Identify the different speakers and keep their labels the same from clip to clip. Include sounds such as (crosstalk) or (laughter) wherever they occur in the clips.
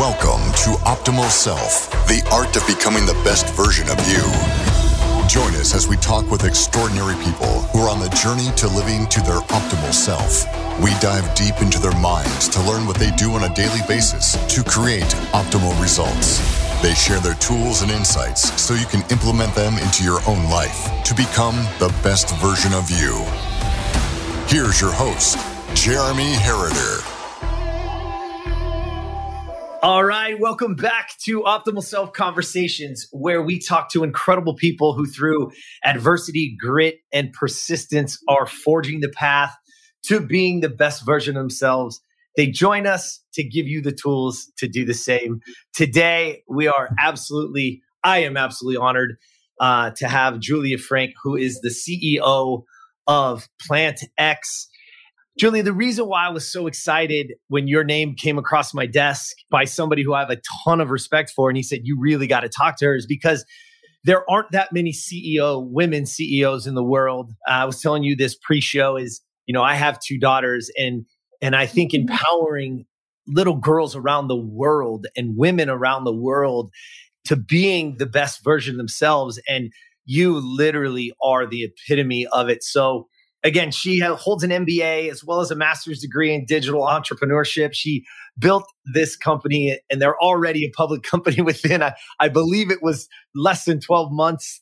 Speaker 1: Welcome to Optimal Self, the art of becoming the best version of you. Join us as we talk with extraordinary people who are on the journey to living to their optimal self. We dive deep into their minds to learn what they do on a daily basis to create optimal results. They share their tools and insights so you can implement them into your own life to become the best version of you. Here's your host, Jeremy Herriter.
Speaker 2: All right, welcome back to Optimal Self Conversations, where we talk to incredible people who, through adversity, grit, and persistence, are forging the path to being the best version of themselves. They join us to give you the tools to do the same. Today, we are absolutely, I am absolutely honored uh, to have Julia Frank, who is the CEO of Plant X. Julia, the reason why I was so excited when your name came across my desk by somebody who I have a ton of respect for, and he said, You really got to talk to her, is because there aren't that many CEO, women CEOs in the world. Uh, I was telling you this pre show is, you know, I have two daughters, and and I think mm-hmm. empowering little girls around the world and women around the world to being the best version themselves. And you literally are the epitome of it. So, again, she holds an MBA as well as a master's degree in digital entrepreneurship. She built this company and they're already a public (laughs) company within, I, I believe it was less than 12 months.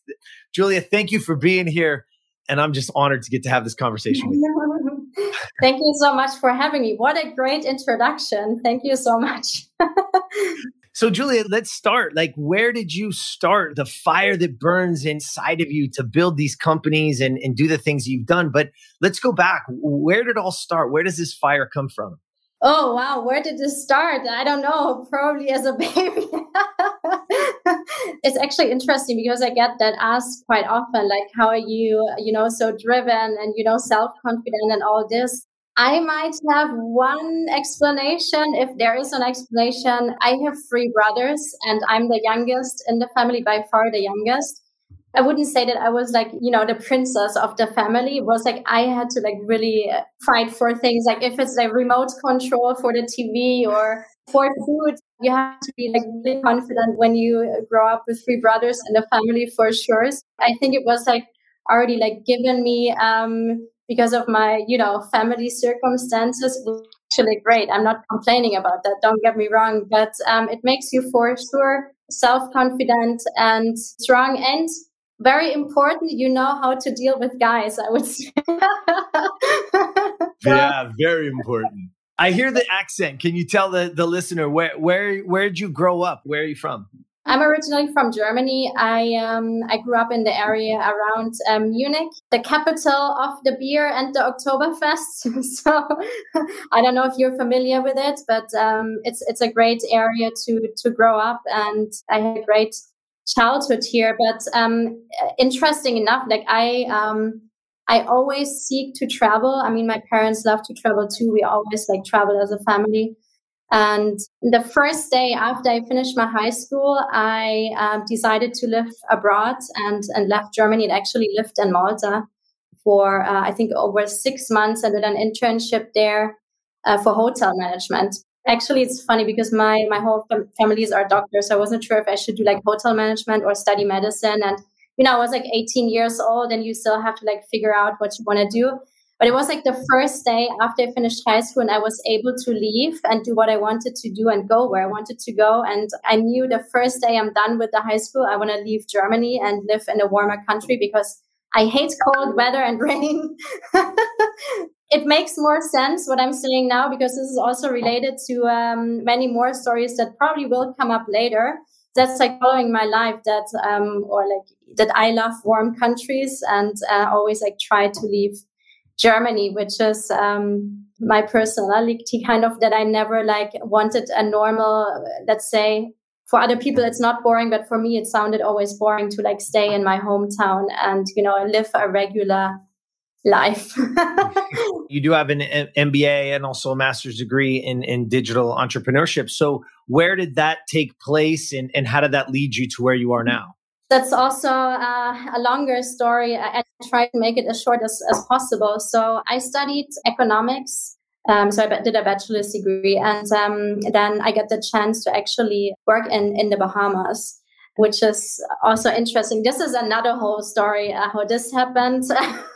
Speaker 2: Julia, thank you for being here. And I'm just honored to get to have this conversation with you. (laughs)
Speaker 3: Thank you so much for having me. What a great introduction. Thank you so much. (laughs)
Speaker 2: So, Julia, let's start. Like, where did you start the fire that burns inside of you to build these companies and, and do the things you've done? But let's go back. Where did it all start? Where does this fire come from?
Speaker 3: Oh, wow. Where did this start? I don't know. (laughs) Probably as a baby. (laughs) it's actually interesting because I get that asked quite often. Like, how are you, you know, so driven and, you know, self confident and all this? I might have one explanation. If there is an explanation, I have three brothers and I'm the youngest in the family, by far the youngest. I wouldn't say that I was like, you know, the princess of the family. It was like I had to like really fight for things. Like if it's like remote control for the TV or for food, you have to be like really confident when you grow up with three brothers in the family for sure. I think it was like already like given me um because of my, you know, family circumstances, It's actually great. I'm not complaining about that. Don't get me wrong, but um, it makes you for sure self-confident and strong and very important. You know how to deal with guys. I would say. (laughs)
Speaker 2: yeah, very important. I hear the accent. Can you tell the, the listener where where where did you grow up? Where are you from?
Speaker 3: I'm originally from Germany. I um, I grew up in the area around um, Munich, the capital of the beer and the Oktoberfest. (laughs) so (laughs) I don't know if you're familiar with it, but um, it's it's a great area to to grow up, and I had a great childhood here. But um, interesting enough, like I um, I always seek to travel. I mean, my parents love to travel too. We always like travel as a family. And the first day after I finished my high school, I uh, decided to live abroad and, and left Germany and actually lived in Malta for, uh, I think, over six months. I did an internship there uh, for hotel management. Actually, it's funny because my, my whole fam- families are doctors. So I wasn't sure if I should do like hotel management or study medicine. And, you know, I was like 18 years old and you still have to like figure out what you want to do. But it was like the first day after I finished high school and I was able to leave and do what I wanted to do and go where I wanted to go. And I knew the first day I'm done with the high school, I want to leave Germany and live in a warmer country because I hate cold weather and (laughs) rain. it makes more sense what I'm saying now because this is also related to um, many more stories that probably will come up later. That's like following my life that, um, or like that I love warm countries and uh, always like try to leave Germany, which is um, my personality kind of that I never like wanted a normal, let's say, for other people it's not boring, but for me it sounded always boring to like stay in my hometown and you know live a regular life. (laughs)
Speaker 2: you do have an MBA and also a master's degree in, in digital entrepreneurship. So where did that take place and, and how did that lead you to where you are now?
Speaker 3: That's also uh, a longer story. I, I try to make it as short as, as possible. So I studied economics Um, so I did a bachelor's degree, and um, then I got the chance to actually work in in the Bahamas which is also interesting. This is another whole story uh, how this happened,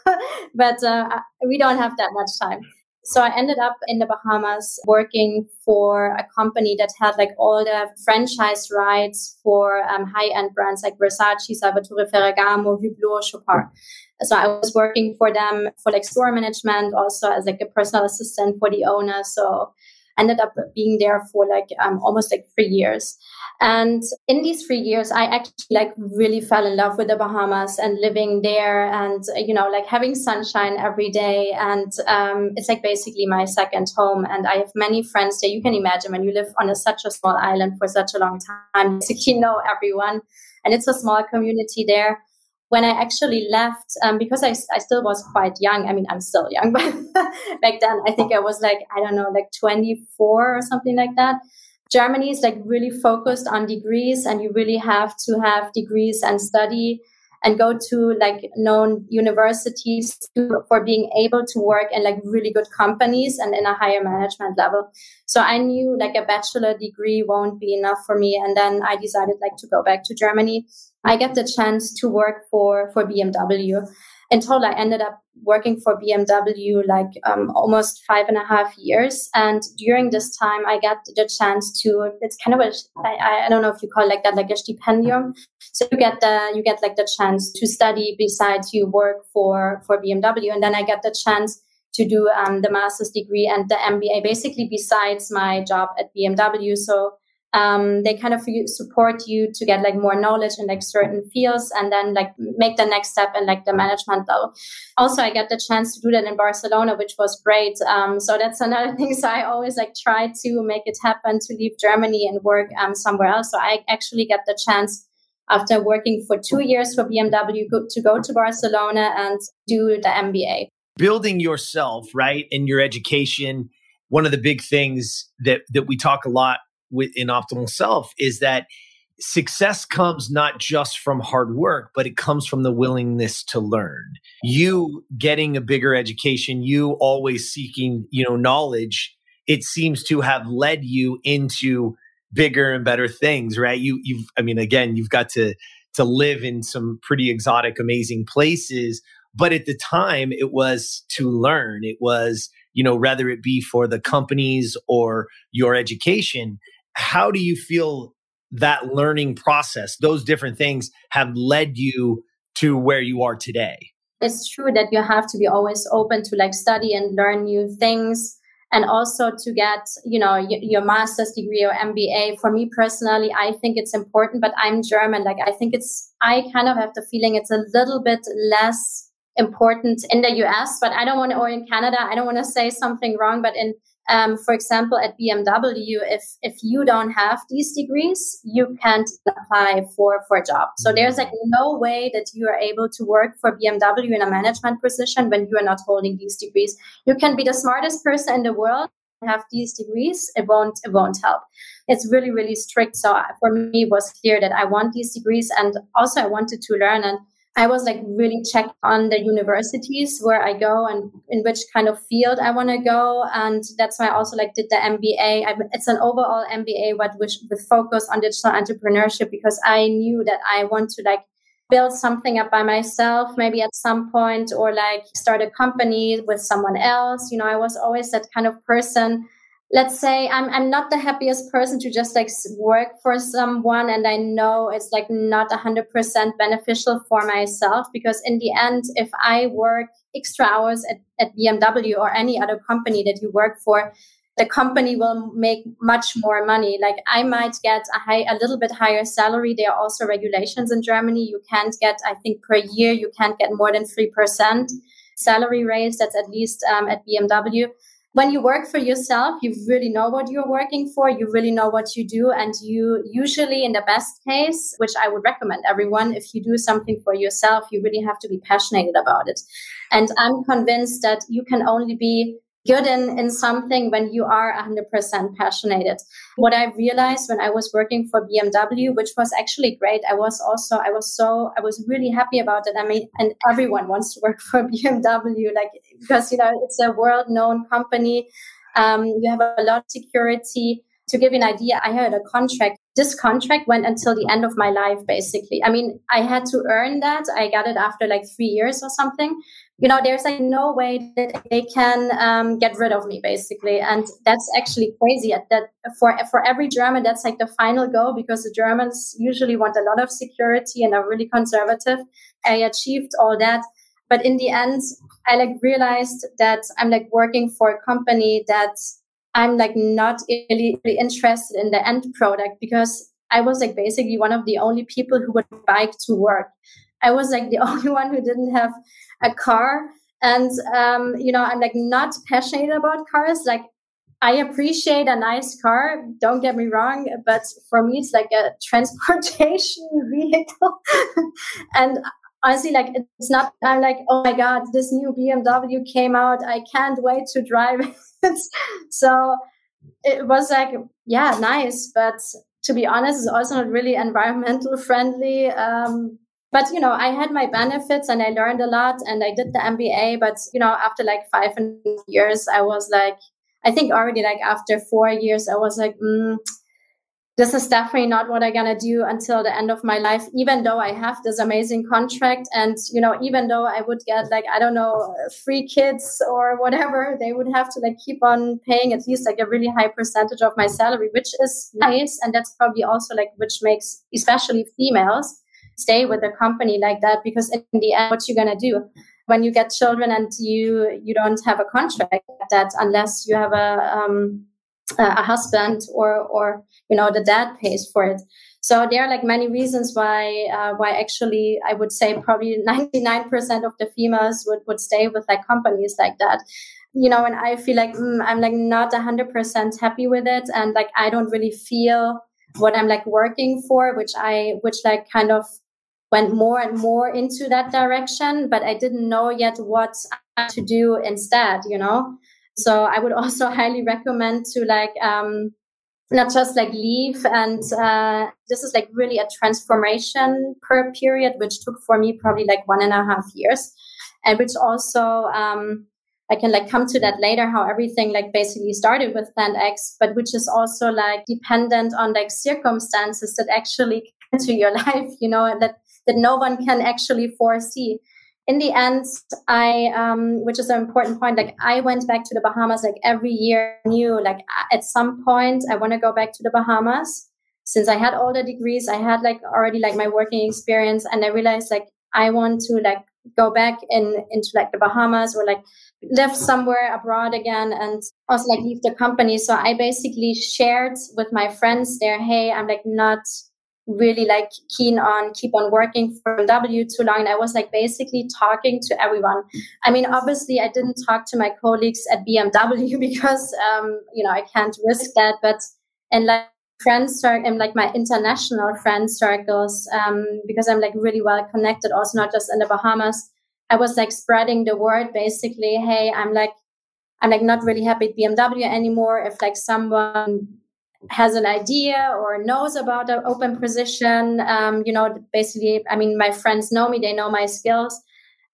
Speaker 3: (laughs) but uh, we don't have that much time. So I ended up in the Bahamas working for a company that had like all the franchise rights for um, high-end brands like Versace, Salvatore Ferragamo, Hublot, Chopard. So I was working for them for like store management, also as like a personal assistant for the owner. So ended up being there for like um, almost like three years. And in these three years, I actually like really fell in love with the Bahamas and living there and, you know, like having sunshine every day. And um, it's like basically my second home. And I have many friends there. You can imagine when you live on a, such a small island for such a long time, you know everyone. And it's a small community there when I actually left, um, because I, I still was quite young. I mean, I'm still young, (laughs) but back then I think I was like, I don't know, like 24 or something like that. Germany is like really focused on degrees and you really have to have degrees and study and go to like known universities for being able to work in like really good companies and in a higher management level. So I knew like a bachelor degree won't be enough for me. And then I decided like to go back to Germany. I get the chance to work for, for BMW in total, I ended up working for BMW like um, almost five and a half years. And during this time, I got the chance to, it's kind of a, I, I don't know if you call it like that, like a stipendium. So you get the, you get like the chance to study besides you work for, for BMW. And then I get the chance to do um, the master's degree and the MBA basically besides my job at BMW. So um, they kind of support you to get like more knowledge in like certain fields and then like make the next step in like the management level. Also, I get the chance to do that in Barcelona, which was great. Um, so that's another (laughs) thing. So I always like try to make it happen to leave Germany and work um, somewhere else. So I actually get the chance after working for two years for BMW to go to Barcelona and do the MBA.
Speaker 2: Building yourself, right, in your education, one of the big things that that we talk a lot in optimal self is that success comes not just from hard work but it comes from the willingness to learn. You getting a bigger education you always seeking you know knowledge it seems to have led you into bigger and better things right? You you've i mean again you've got to to live in some pretty exotic amazing places but at the time it was to learn. It was you know whether it be for the companies or your education how do you feel that learning process, those different things have led you to where you are today?
Speaker 3: It's true that you have to be always open to like study and learn new things and also to get you know y- your master's degree or mba for me personally i think it's important but i'm german like i think it's i kind of have the feeling it's a little bit less important in the us but i don't want to or in canada i don't want to say something wrong but in um, for example, at BMW, if if you don't have these degrees, you can't apply for for a job. So there's like no way that you are able to work for BMW in a management position when you are not holding these degrees. You can be the smartest person in the world, have these degrees, it won't it won't help. It's really really strict. So for me, it was clear that I want these degrees, and also I wanted to learn and I was like really checked on the universities where I go and in which kind of field I want to go. And that's why I also like did the MBA. I, it's an overall MBA, but with, with focus on digital entrepreneurship because I knew that I want to like build something up by myself, maybe at some point, or like start a company with someone else. You know, I was always that kind of person let's say I'm, I'm not the happiest person to just like work for someone and i know it's like not 100% beneficial for myself because in the end if i work extra hours at, at bmw or any other company that you work for the company will make much more money. Like i might get a high a little bit higher salary. There are also regulations in germany. You can't get i think per year you can't get more than 3% salary raise. That's at least um, at bmw when you work for yourself, you really know what you're working for. You really know what you do. And you usually, in the best case, which I would recommend everyone, if you do something for yourself, you really have to be passionate about it. And I'm convinced that you can only be good in, in something when you are 100% passionate. What I realized when I was working for BMW, which was actually great, I was also, I was so, I was really happy about it. I mean, and everyone wants to work (laughs) for BMW, like, because, you know, it's a world known company. Um, you have a lot of security. To give you an idea, I had a contract. This contract went until the end of my life, basically. I mean, I had to earn that. I got it after like three years or something. You know, there's like no way that they can um, get rid of me, basically. And that's actually crazy. That for for every German, that's like the final goal because the Germans usually want a lot of security and are really conservative. I achieved all that but in the end i like realized that i'm like working for a company that i'm like not really, really interested in the end product because i was like basically one of the only people who would bike to work i was like the (laughs) only one who didn't have a car and um, you know i'm like not passionate about cars like I appreciate a nice car, don't get me wrong, but for me, it's like a (laughs) transportation (laughs) vehicle. and honestly, like it's not. I'm like, oh my god, this new BMW came out. I can't wait to drive it. so it was like, yeah, nice, but to be honest, it's also not really environmental friendly. Um, but you know, I had my benefits and I learned a lot, and I did the MBA. But you know, after like five years, I was like, I think already like after four years, I was like. Mm, this is definitely not what I'm to do until the end of my life, even though I have this amazing contract. And, you know, even though I would get like, I don't know, free kids or whatever, they would have to like keep on paying at least like a really high percentage of my salary, which is nice. And that's probably also like, which makes especially females stay with a company like that because in the end, what you're to do when you get children and you, you don't have a contract that unless you have a, um, a husband or or you know the dad pays for it. So there are like many reasons why uh, why actually i would say probably (laughs) 99% of the females would would stay with like companies like that. You know and i feel like mm, i'm like not 100% happy with it and like i don't really feel what i'm like working for which i which like kind of went more and more into that direction but i didn't know yet what to do instead you know? So I would (laughs) also highly recommend to like um, not just like leave and uh, this is like really a transformation per period, which took for me probably like one and a half years, and which also um, I can like come to that later how everything like basically started with Plant X, but which is also like dependent on like circumstances that actually (laughs) into your (laughs) life, you know, that that no one can actually foresee in the end, I, um, which is an important point, like I went back to the Bahamas like every year, I knew like at some point I want to go back to the Bahamas. Since I had all the degrees, I had like already like my working experience, and I realized like I want to like go back in into like the Bahamas or like live somewhere abroad again and also like leave the company. So I basically shared with my friends there, hey, I'm like not really like keen on keep on working for W too long. And I was like basically talking to everyone. I mean, obviously I didn't talk to my colleagues at BMW (laughs) because, um, you know, I can't risk that, but, and like friends and like my international friend circles, um, because I'm like really well connected, also not just in the Bahamas. I was like spreading the word basically. Hey, I'm like, I'm like not really happy at BMW anymore. If like someone has an idea or knows about an open position, um, you know, basically, I mean, my friends know me, they know my skills.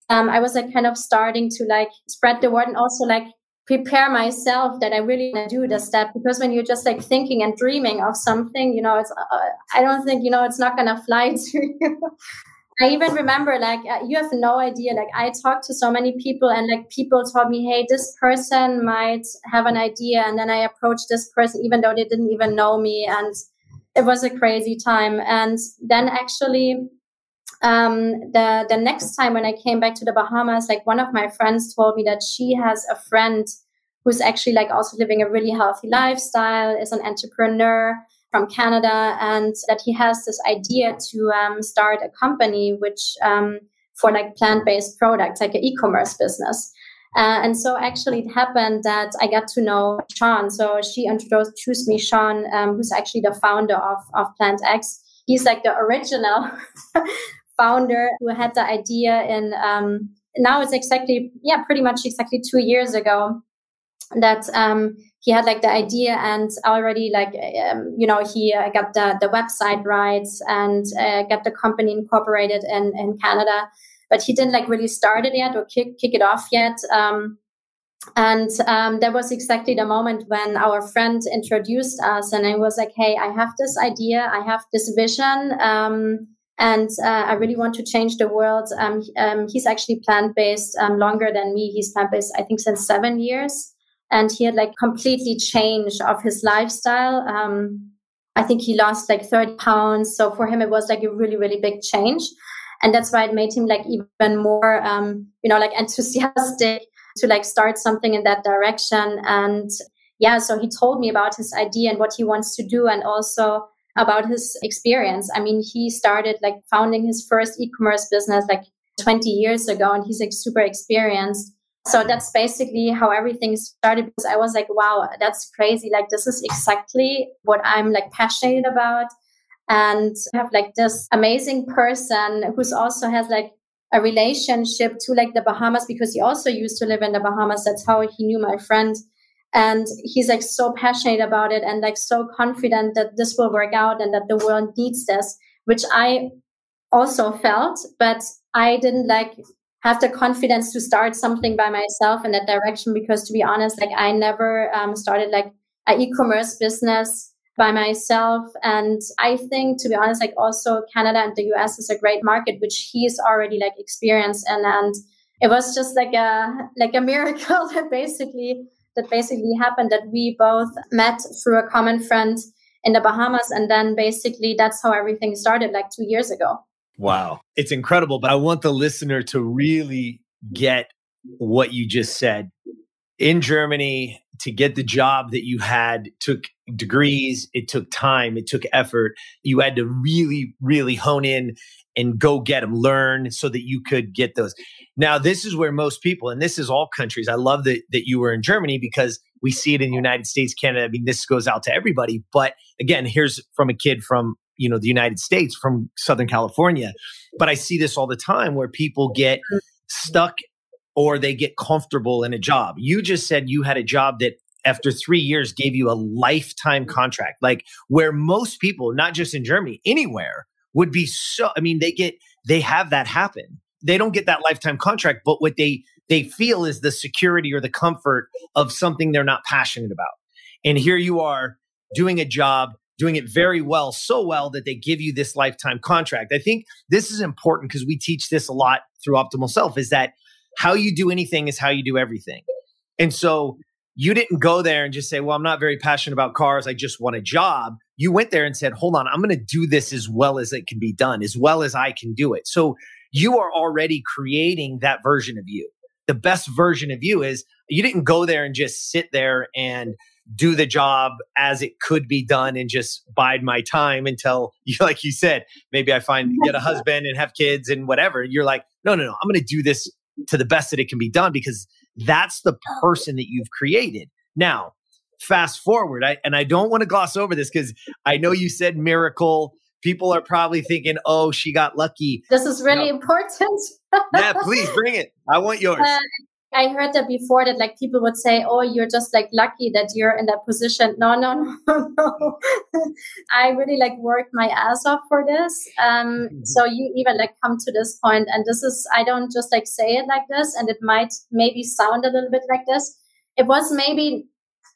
Speaker 3: Um, I was like kind of starting to like spread the word and also like prepare myself that I really do the step because when you're just like thinking and dreaming of something, you know, it's, uh, I don't think, you know, it's not to fly (laughs) to you. I even remember like uh, you have no idea. Like I talked to so many people, and like people told me, "Hey, this person might have an idea," and then I approached this person, even though they didn't even know me, and it was a crazy time. And then actually, um, the the next time when I came back to the Bahamas, like one of my friends told me that she has a friend who's actually like also living a really healthy lifestyle, is an entrepreneur from Canada, and that he has this idea to um, start a company which um, for like plant-based products, like an e-commerce business. Uh, and so actually it happened that I got to know Sean. So she introduced me Sean, um, who's actually the founder of, of Plant X. He's like the original (laughs) founder who had the idea in, um, now it's exactly, yeah, pretty much exactly two years ago that um, he had like the idea and already like um, you know he uh, got the the website right and uh, got the company incorporated in in Canada, but he didn't like really start it yet or kick kick it off yet. Um, And um, that was exactly the moment when our friend introduced us, and I was like, "Hey, I have this idea, I have this vision, um, and uh, I really want to change the world." Um, um he's actually plant based longer than me. He's plant based, I think, since seven years, and he had like completely changed of his lifestyle. Um, I think he lost like thirty pounds, so for him it was like a really, really big change, and that's why it made him like even more, you know, like (laughs) enthusiastic to like start something in that direction. And yeah, so he told me about his idea and what he wants to do and also about his experience. I mean, he started like founding his first e-commerce business like 20 years ago and he's like super experienced. So that's basically how everything started because I was like, wow, that's crazy. Like this is exactly what I'm like passionate about. And have like this amazing person who's also has like a relationship to like the Bahamas because he also used to live in the Bahamas. That's how he knew my friend. And he's like so passionate about it and like so confident that this will work out and that the world needs this, which I also felt, but I didn't like have the confidence to start something by myself in that direction because to be honest, like I never um, started like an e-commerce business by myself. And I think, to be honest, like also Canada and the US is a great market, which he's already like experienced and And it was just like a like a miracle (laughs) that basically that basically happened that we both met through a common friend in the Bahamas. And then basically that's how everything started like two years ago.
Speaker 2: Wow. It's incredible. But I want the listener to really get what you just said. In Germany, to get the job that you had took degrees, it took time, it took effort. You had to really, really hone in and go get them, learn so that you could get those. Now, this is where most people, and this is all countries. I love that that you were in Germany because we see it in the United States, Canada. I mean, this goes out to everybody. But again, here's from a kid from you know the United States, from Southern California. But I see this all the time where people get stuck or they get comfortable in a job. You just said you had a job that after three years gave you a lifetime contract, like where most people, not just in Germany, anywhere would be so, I mean, they get, they have that happen. They don't get that lifetime contract, but what they, they feel is the security or the comfort of something they're not passionate about. And here you are doing a job, doing it very well, so well that they give you this lifetime contract. I think this is important because we teach this a lot through Optimal Self is that how you do anything is how you do everything. And so you didn't go there and just say, Well, I'm not very passionate about cars. I just want a job. You went there and said, Hold on, I'm going to do this as well as it can be done, as well as I can do it. So you are already creating that version of you. The best version of you is you didn't go there and just sit there and do the job as it could be done and just bide my time until you (laughs) like you said maybe i find get a husband and have kids and whatever you're like no no no i'm going to do this to the best that it can be done because that's the person that you've created. Now, fast forward, I, and I don't want to gloss over this because I know you said miracle. People are probably thinking, oh, she got lucky.
Speaker 3: This is really no. important.
Speaker 2: yeah, please bring it. I want yours. Uh,
Speaker 3: I heard that before that like people would say, "Oh, you're just like lucky that you're in that position." No, no, (laughs) no, no. I really like worked my ass off for this. Um, mm-hmm. So you even like come to this point, and this is I don't just like say it like this, and it might maybe sound a little bit like this. It was maybe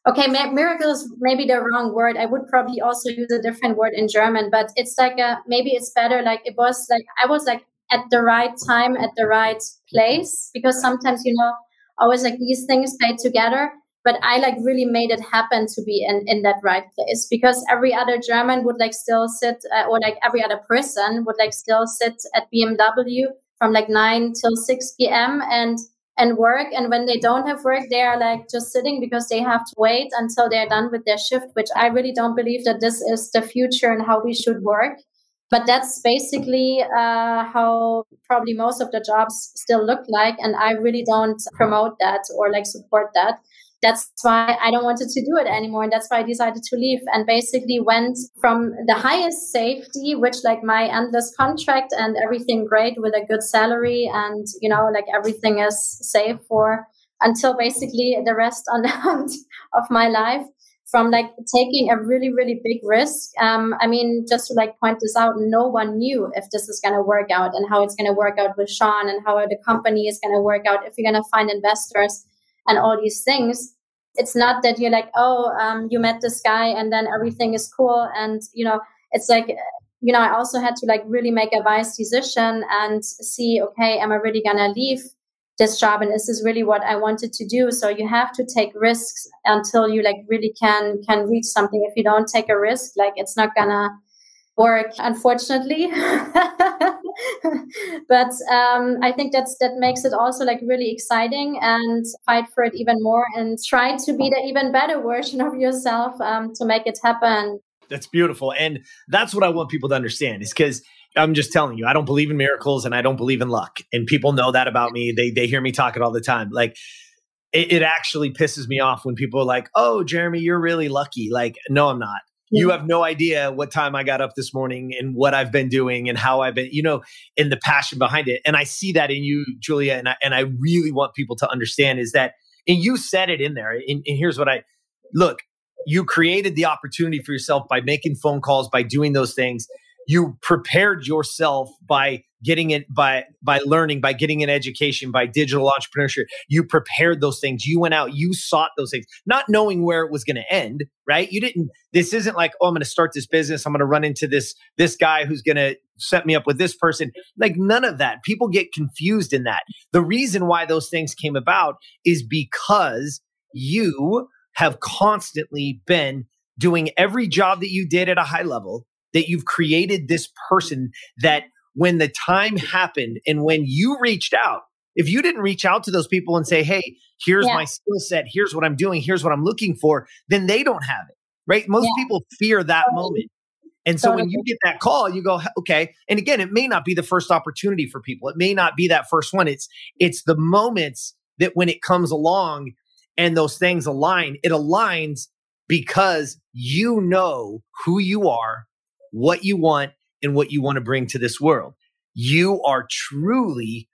Speaker 3: okay. Miracle is maybe the wrong word. I would probably also use a different word in German, but it's like a maybe it's better. Like it was like I was like at the right time at the right place because sometimes you know always like these things play together but i like really made it happen to be in in that right place because every other german would like still sit uh, or like every other person would like still sit at bmw from like 9 till 6 p.m and and work and when they don't have work they are like just sitting because they have to wait until they're done with their shift which i really don't believe that this is the future and how we should work but that's basically uh, how probably most of the jobs still look like and i really don't promote that or like support that. That's why i don't wanted to do it anymore and that's why i decided to leave. And basically went from the highest safety which like my endless contract and everything great with a good salary and you know like everything is safe for until basically the rest (laughs) of my life from like taking a really really big risk. Um, i mean just to like point this out no one knew if this is going to work out and how it's going to work out with sean and how the company is going to work out if you're going to find investors and all these things. It's not that you're like oh um, you met this guy and then everything is cool. And you know it's like you know i also had to like really make a wise decision and see okay am i really gonna leave this job and this is really what i wanted to do. So you have to take risks until you like really can can reach something. If you don't take a risk like it's not gonna work unfortunately. (laughs) But um, i think that's that makes it also like really exciting and fight for it even more and try to be the even better version of yourself um, to make it happen.
Speaker 2: That's beautiful and that's what i want people to understand is because I'm just telling you, I don't believe in miracles and I don't believe in luck. And people know that about me. They they hear me talk it all the time. Like it, it actually pisses me off when people are like, "Oh, Jeremy, you're really lucky." Like, no, I'm not. You have no idea what time I got up this morning and what I've been doing and how I've been, you know, and the passion behind it. And I see that in you, Julia. And I, and I really want people to understand is that, and you said it in there. And, and here's what I look, you created the opportunity for yourself by making phone calls, by doing those things you prepared yourself by getting it by by learning by getting an education by digital entrepreneurship. You prepared those things. You went out you sought those things not knowing where it was going to end right? You didn't this isn't like oh i'm going to start this business. I'm going to run into this this guy who's going to set me up with this person. Like none of that. People get confused in that. The reason why those things came about is because you have constantly been doing every job that you did at a high level that you've created this person that when the time happened and when you reached out, if you didn't reach out to those people and say, hey, here's yeah. my skill set, here's what I'm doing, here's what I'm looking for, then they don't have it, right? Most yeah. people fear that moment. And so when you get that call, you go, okay. And again, it may not be the first opportunity for people. It may not be that first one. It's it's the moments that when it comes along and those things align, it aligns because you know who you are, what you want and what you want to bring to this world. You are truly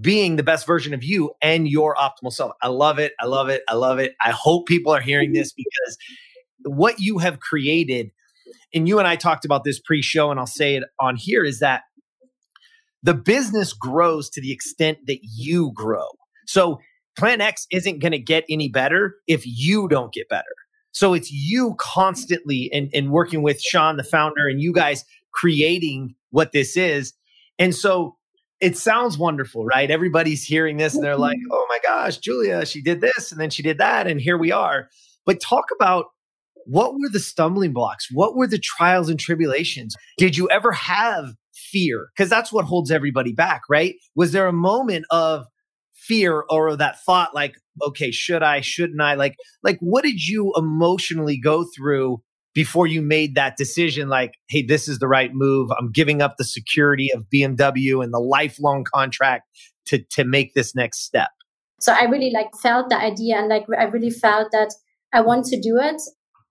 Speaker 2: being the best version of you and your optimal self. I love it. I love it. I love it. I hope people are hearing this (laughs) because what you have created, and you and I talked about this pre show, and I'll say it on here, is that the business grows to the extent that you grow. So Plant X isn't going to get any better if you don't get better. So it's you constantly and, and working with Sean, the founder, and you guys creating what this is. And so it sounds wonderful, right? Everybody's hearing this and they're like, mm-hmm. oh my gosh, Julia, she did this and then she did that. And here we are. But talk about what were the stumbling blocks? What were the trials and tribulations? Did you ever have fear? Because that's what holds everybody back, right? Was there a moment of fear or that thought like okay should i? Shouldn't i? Like like what did you emotionally go through before you made that decision like hey this is the right move. I'm giving up the security of bmw and the lifelong contract to to make this next step
Speaker 3: so i really like felt the idea and like i really felt that i want to do it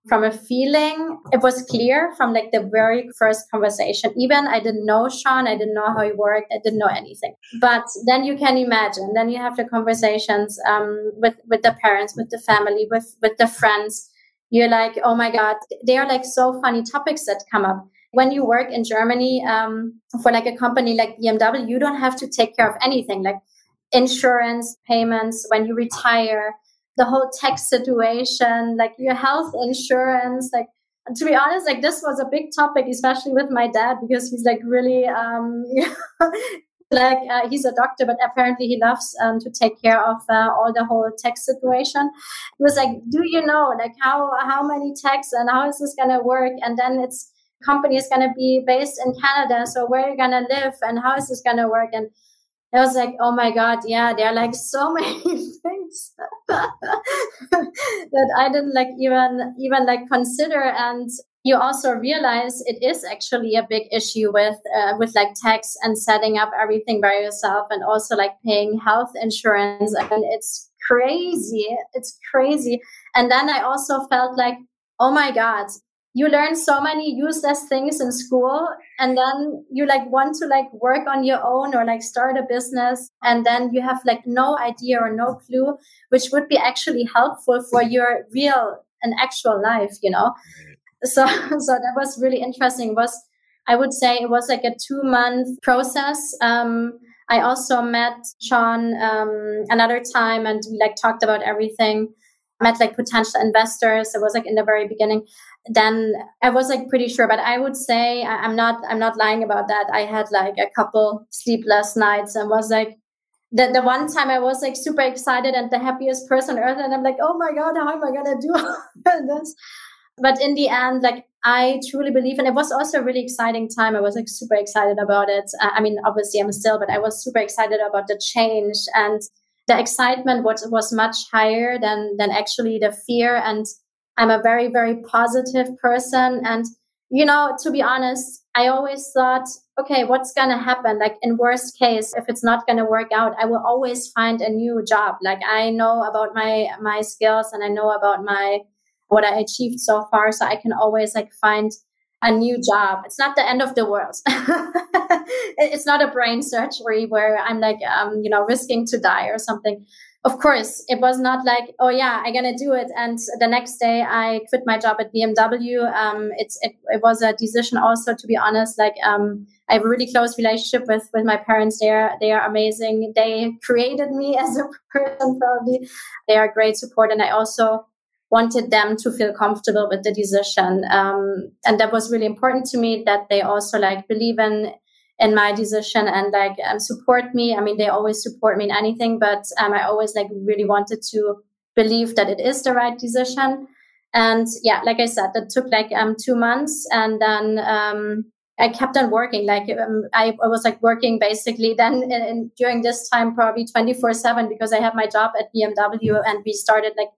Speaker 3: from a feeling it was clear from like the very first conversation. Even i didn't know sean i didn't know how he worked i didn't know anything. But then you can imagine then you have the conversations um, with with the parents with the family with with the friends. You're like oh my god they are like so funny topics that come up. When you work in germany um, for like a company like bmw you don't have to take care of anything like insurance payments when you retire the whole tax situation, like your health insurance, like to be honest, like this was a big topic, especially with my dad, because he's like really, um, (laughs) like uh, he's a doctor, but apparently he loves um, to take care of uh, all the whole tax situation. It was like, do you know, like how how many tax and how is this gonna work? And then it's company is gonna be based in Canada, so where are you gonna live and how is this gonna work? And I was like, oh my God, yeah, there are like so (laughs) many things (laughs) that I didn't like even even like consider. And you also realize it is actually a big issue with uh, with like tax and setting up everything by yourself, and also like paying health insurance. And it's crazy. It's crazy. And then I also felt like, oh my God, you learn so many useless things in school and then you like want to like work on your own or like start a business and then you have like no idea or no clue which would be actually helpful for your real and actual life you know so (laughs) so that was really interesting it was i would say it was like a two month process um I also met Sean um, another time and we like talked about everything. Met like potential investors. It was like in the very beginning. Then I was like pretty sure, but I would say I, I'm not. I'm not lying about that. I had like a couple sleepless nights and was like, the, the one time I was like super excited and the happiest person on earth, and I'm like, oh my god, how am I gonna do (laughs) this? But in the end, like I truly believe, and it was also a really exciting time. I was like super excited about it. I mean, obviously I'm still, but I was super excited about the change and the excitement was, was much higher than, than actually the fear. And I'm a very, very positive person. And, you know, to be honest, I always thought, okay, what's going to happen? Like in worst case, if it's not going to work out, I will always find a new job. Like I know about my, my skills and I know about my, what I achieved so far. So I can always like find a new job. It's not the end of the world. (laughs) it's not a brain surgery where I'm like, um, you know, risking to die or something. Of course, it was not like, oh yeah, I'm gonna do it. And the next day, I quit my job at BMW. Um, it's it, it was a decision also, to be honest. Like, um, I have a really close relationship with with my parents. They are they are amazing. They created me (laughs) as a person. Probably, they are great support, and I also wanted them to feel comfortable with the decision. Um, and that was really important to me that they also like believe in in my decision and like um, support me. I mean, they always support me in anything, but um, I always like really wanted to believe that it is the right decision. And yeah, like I said, that took like um two months, and then um, I kept on working. Like um, I, I, was like working basically then (laughs) in, in, during this time probably twenty four seven because I had my job at BMW, and we started like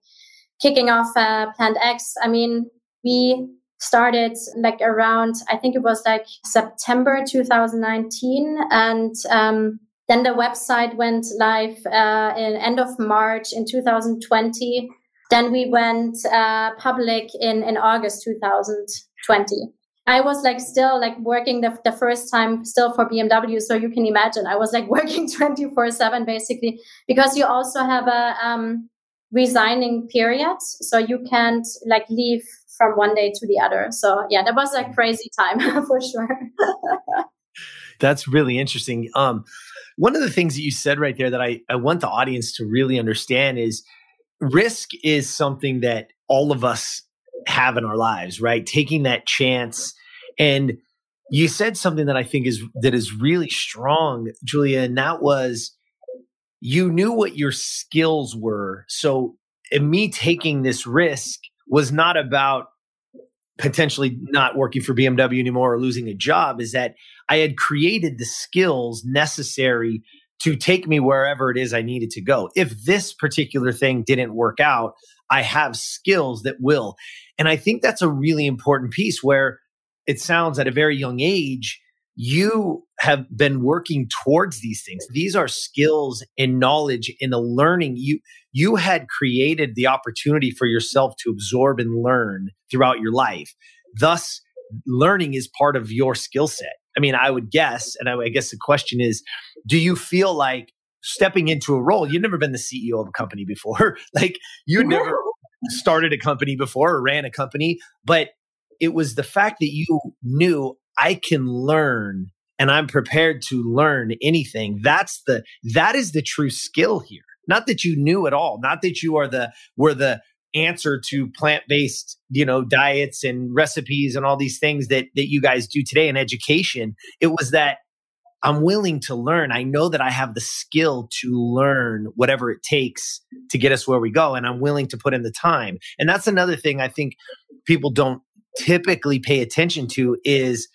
Speaker 3: kicking off uh, Plant X, I mean, we started like around, I think it was like September 2019. And um, then the website went live uh, in end of March in 2020. Then we went uh, public in, in August 2020. I was like still like working the, the first time still for BMW. So you can imagine I was like (laughs) working 24 seven basically because you also have a, um, resigning period. so you can't like leave from one day to the other. So yeah that was a crazy time (laughs) for sure.
Speaker 2: That's really interesting. Um one of the things that you said right there that I, I want the audience to really understand is risk is something that all of us have in our lives right? Taking that chance. And you said something that i think is that is really strong julia and that was you knew what your skills were. So me taking this risk was not about potentially not working for BMW anymore or losing a job is that I had created the skills necessary to take me wherever it is I needed to go. If this particular thing didn't work out, I have skills that will. And I think that's a really important piece where it sounds at a very young age, you have been working towards these things. These are skills and knowledge and the learning. You you had created the opportunity for yourself to absorb and learn throughout your life. Thus learning is part of your skill set. I mean i would guess and I, I guess the question is do you feel like stepping into a role you've never been the ceo of a company before (laughs) like you never started a company before or ran a company but it was the fact that you knew I can learn and I'm prepared to learn anything. That's the that is the true skill here. Not that you knew it all, not that you are the were the answer to plant-based, you know, diets and recipes and all these things that that you guys do today in education. It was that I'm willing to learn. I know that I have the skill to learn whatever it takes to get us where we go and I'm willing to put in the time. And that's another thing I think people don't typically pay attention to is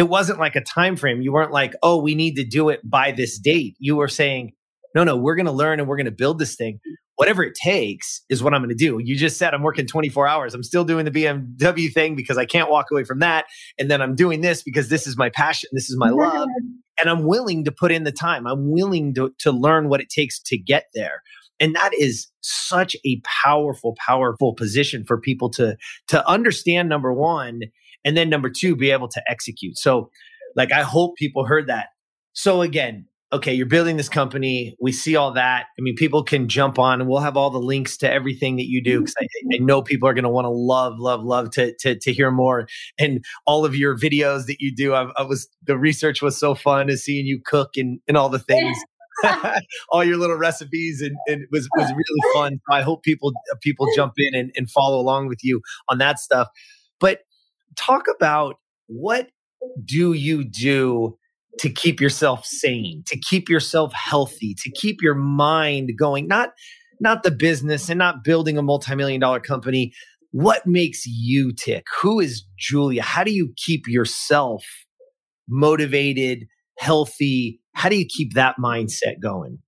Speaker 2: it wasn't like a time frame. You weren't like, oh, we need to do it by this date. You were saying, no, no, we're going to learn and we're going to build this thing. Whatever it takes is what I'm going to do. You just said I'm working 24 hours. I'm still doing the BMW thing because I can't walk away from that. And then I'm doing this because this is my passion. This is my mm-hmm. love. and I'm willing to put in the time. I'm willing to, to learn what it takes to get there. And that is such a powerful, powerful position for people to, to understand number one and then number two be able to execute so like i hope people heard that so again okay, you're building this company. We see all that. I mean, people can jump on and we'll have all the links to everything that you do because I, I, know people are going to want to love, love, love to, to, to hear more. And all of your videos that you do, I, I was, the research was so fun to seeing you cook and, and all the things. (laughs) all your little recipes and, and, it was was (laughs) really fun. I hope people uh, people jump in and, and follow along with you on that stuff. But talk about what do you do to keep yourself sane, to keep yourself healthy, to keep your mind going, not not the business and not building a multi-million dollar company. What makes you tick? Who is Julia? How do you keep yourself motivated, healthy? How do you keep that mindset going?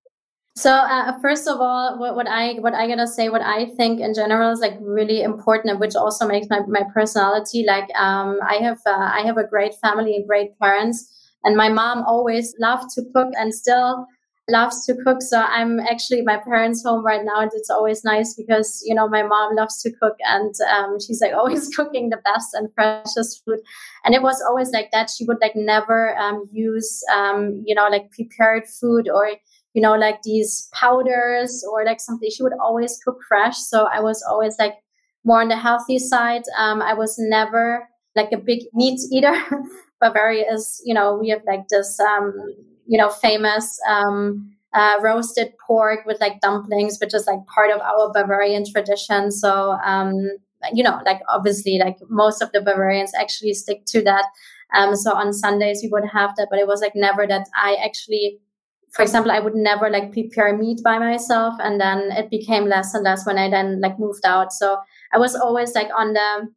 Speaker 3: So uh, first of all, what, what I what I gotta say, what I think in general is like really important, which also makes my, my personality. Like um, I have uh, I have a great family and great parents, and my mom always loved to cook and still loves to cook. So I'm actually my parents' home right now, and it's always nice because you know my mom loves to cook, and um, she's like (laughs) always cooking the best and freshest food. And it was always like that. She would like never um, use um, you know like prepared food or you know like these powders or like something. She would always cook fresh. So I was always like more on the healthy side. Um, I was never like a big meat (laughs) eater. Bavaria is, you know, we have like this, um, you know, famous um, uh, roasted pork with like dumplings, which is like part of our Bavarian tradition. So, um, you know, like obviously, like most of the Bavarians actually stick to that. Um, so on Sundays we would have that, but it was like never that I actually, for example, I would never like prepare meat by myself, and then it became less and less when I then like moved out. So I was always like on the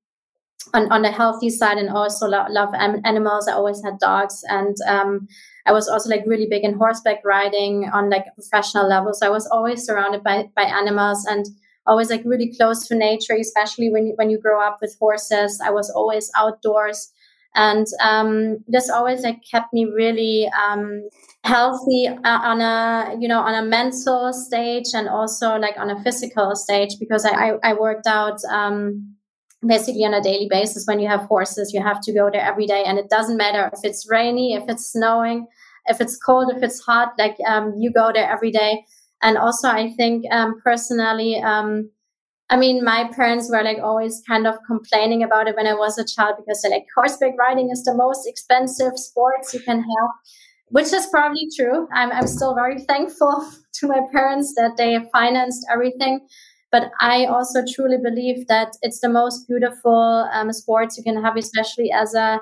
Speaker 3: on, on the healthy side and also lo- love animals. I always had dogs and um, I was also like really big in horseback riding on like a professional level. So I was always surrounded by, by animals and always like really close to nature, especially when when you grow up with horses. I was always outdoors. And um, this always like kept me really um, healthy uh, on a you know on a mental stage and also like on a physical stage because I, I, I worked out um, basically on a daily basis. When you have horses you have to go there every day and it doesn't matter if it's rainy if it's snowing if it's cold if it's hot like um, you go there every day. And also i think um, personally um, i mean my parents were like always kind of complaining about it when i was a child because they're like horseback riding is the most expensive sports you can have which is probably true. I'm, I'm still very thankful (laughs) to my parents that they financed everything but I also truly believe that it's the most beautiful um, sports you can have, especially as a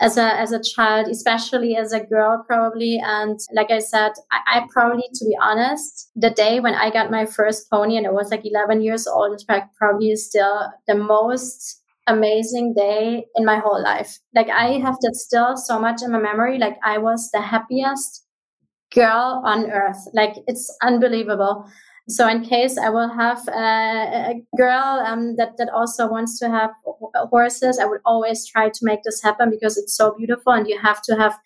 Speaker 3: as a as a child, especially as a girl, probably. And like I said, I, I, probably, to be honest, the day when I got my first pony and it was like 11 years old, it's probably still the most amazing day in my whole life. Like I have that still so much in my memory. Like I was the happiest girl on earth. Like it's unbelievable. So in case I will have a, a girl um, that that also wants to have horses, I would always try to make this happen because it's so beautiful, and you have to have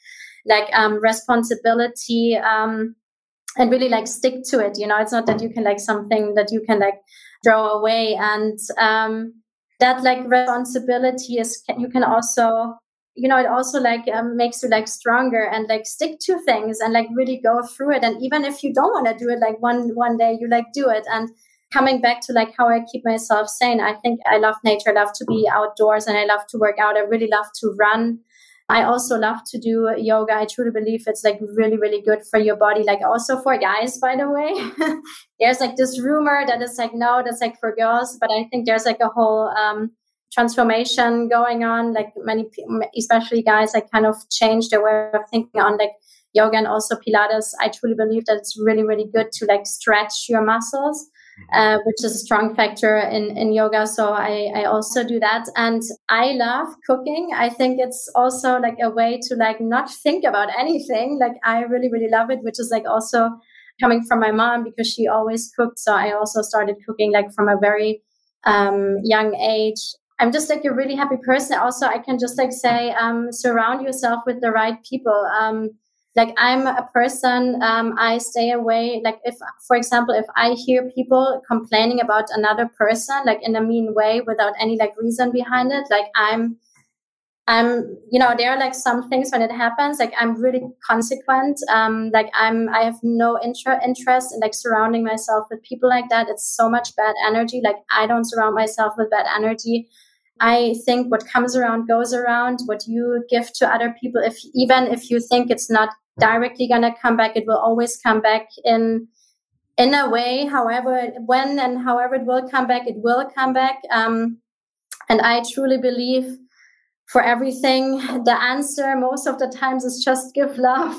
Speaker 3: like um, responsibility um, and really like stick to it. You know, it's not that you can like something that you can like throw away, and um, that like responsibility is you can also you know it also like um, makes you like stronger and like stick to things and like really go through it. And even if you don't want to do it like one one day you like do it. And coming back to like how i keep myself sane i think i love nature i love to be outdoors and i love to work out. I really love to run. I also love to do yoga. I truly believe it's like really really good for your body like also for guys by the way. (laughs) There's like this rumor that it's like no that's like for girls. But i think there's like a whole um transformation going on. Like many, especially guys, like kind of changed their way of thinking on like yoga and also Pilates. I truly believe that it's really, really good to like stretch your muscles. Mm-hmm. Uh, which is a strong factor in, in yoga. So I, I also do that. And I love cooking. I think it's also like a way to like not think about anything. Like I really, really love it, which is like also coming from my mom because she always cooked. So I also started cooking like from a very um, young age. I'm just like a really happy person. Also, I can just like say, um, surround yourself with the right people. Um, like I'm a person, um, I stay away. Like if, for example, if I hear people complaining about another person, like in a mean way without any like reason behind it, like I'm, I'm, you know, there are like some things when it happens, like I'm really consequent. Um, like I'm, I have no inter- interest in like surrounding myself with people like that. It's so much bad energy. Like I don't surround myself with bad energy. I think what comes around goes around. What you give to other people, if even if you think it's not directly to come back, it will always come back in in a way. However, when and however it will come back, it will come back. Um, and I truly believe for everything, the answer most of the times is just give love.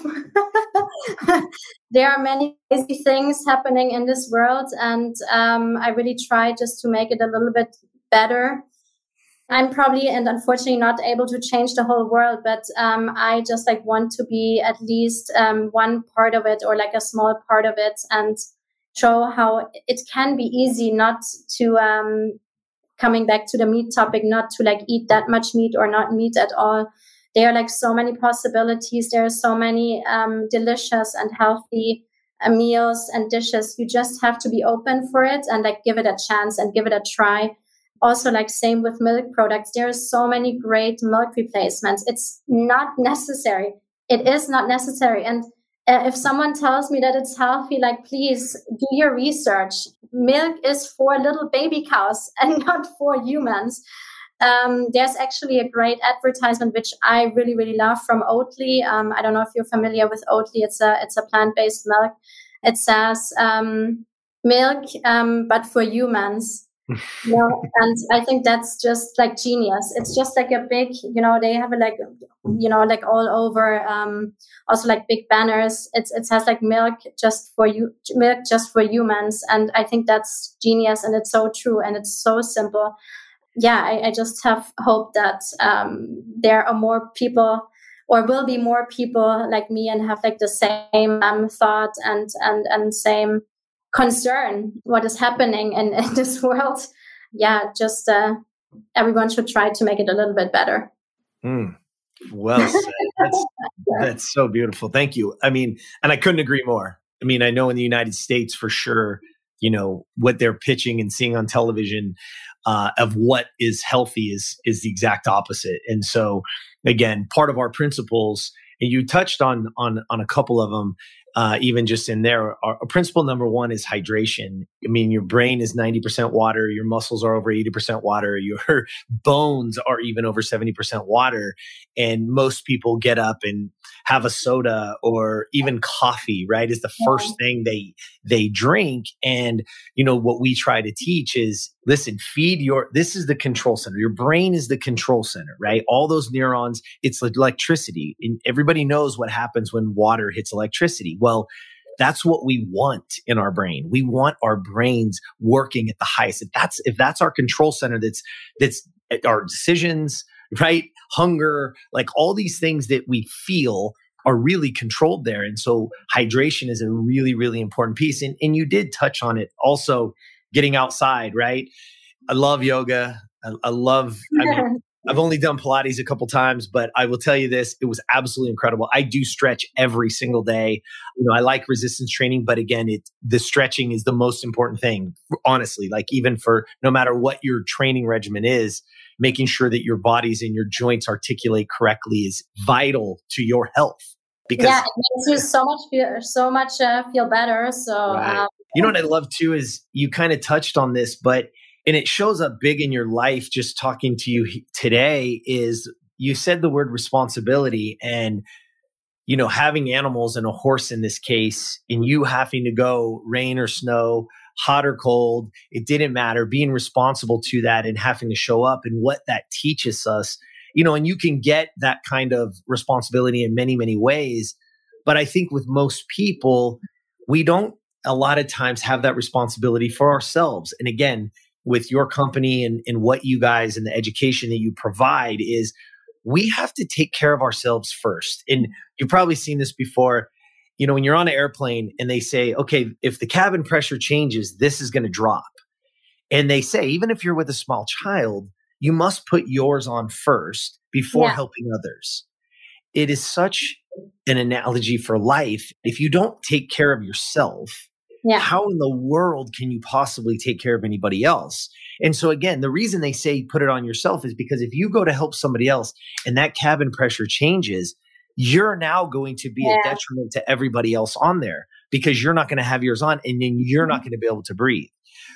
Speaker 3: (laughs) there are many crazy things happening in this world, and um, I really try just to make it a little bit better. I'm probably and unfortunately not able to change the whole world, but um, I just like want to be at least um, one part of it or like a small part of it and show how it can be easy not to um, coming back to the meat topic, not to like eat that much meat or not meat at all. There are like so many possibilities. There are so many um, delicious and healthy uh, meals and dishes. You just have to be open for it and like give it a chance and give it a try. Also, like same with milk products. There are so many great milk replacements. It's not necessary. It is not necessary. And uh, if someone tells me that it's healthy, like please do your research. Milk is for little baby cows (laughs) and not for humans. Um, there's actually a great advertisement which I really really love from Oatly. Um, I don't know if you're familiar with Oatly. It's a it's a plant based milk. It says um, milk, um, but for humans know, and I think that's just like genius. It's just like a big, you know, they have it like, you know, like all over, um, also like big banners. It's, it has like milk just for you, milk just for humans. And I think that's genius and it's so true and it's so simple. Yeah, I, I just have hope that, um, there are more people or will be more people like me and have like the same um, thought and, and, and same, concern what is happening in, (laughs) in this world yeah just uh, everyone should try to make it a little bit better.
Speaker 2: Mm. well said. That's, (laughs) that's so beautiful. Thank you. I mean and i couldn't agree more. I mean i know in the united states for sure you know what they're pitching and seeing on television uh, of what is healthy is is the exact opposite. And so again part of our principles and you touched on on on a couple of them uh, even just in there. Our, our, principle number one is hydration. I mean, your brain is 90% water, your muscles are over 80% water, (laughs) your bones are even over 70% water. And most people get up and have a soda or even coffee, right? Is the first thing they they drink. And you know what we try to teach is listen, feed your this is the control center. Your brain is the control center, right? All those neurons, it's electricity. And everybody knows what happens when water hits electricity. Well, that's what we want in our brain. We want our brains working at the highest. If that's if that's our control center, that's that's our decisions, right? Hunger, like all these things that we feel are really controlled there. And so hydration is a really, really important piece. And, and you did touch on it also getting outside, right? I love yoga. I, I love, I mean, (laughs) I've only done Pilates a couple times, but I will tell you this, it was absolutely incredible. I do stretch every single day. You know, I like resistance training, but again, it the stretching is the most important thing, honestly. Like even for no matter what your training regimen is, making sure that your bodies and your joints articulate correctly is vital to your health.
Speaker 3: Because yeah, it makes you so much feel so much uh, feel better. So right. um,
Speaker 2: you know what I love too is you kind of touched on this, but and it shows up big in your life. Just talking to you today is you said the word responsibility and you know having animals and a horse in this case and you having to go rain or snow hot or cold, it didn't matter, being responsible to that and having to show up and what that teaches us. You know, and you can get that kind of responsibility in many, many ways. But I think with most people, we don't a lot of times have that responsibility for ourselves. And again, with your company and, and what you guys and the education that you provide is we have to take care of ourselves first. And you've probably seen this before you know, when you're on an airplane and they say, okay, if the cabin pressure changes, this is going to drop. And they say, even if you're with a small child, you must put yours on first before yeah. helping others. It is such an analogy for life. If you don't take care of yourself,
Speaker 3: yeah.
Speaker 2: how in the world can you possibly take care of anybody else? And so again, the reason they say put it on yourself is because if you go to help somebody else and that cabin pressure changes, you're now going to be yeah. a detriment to everybody else on there because you're not going to have yours on and then you're not mm-hmm. going to be able to breathe.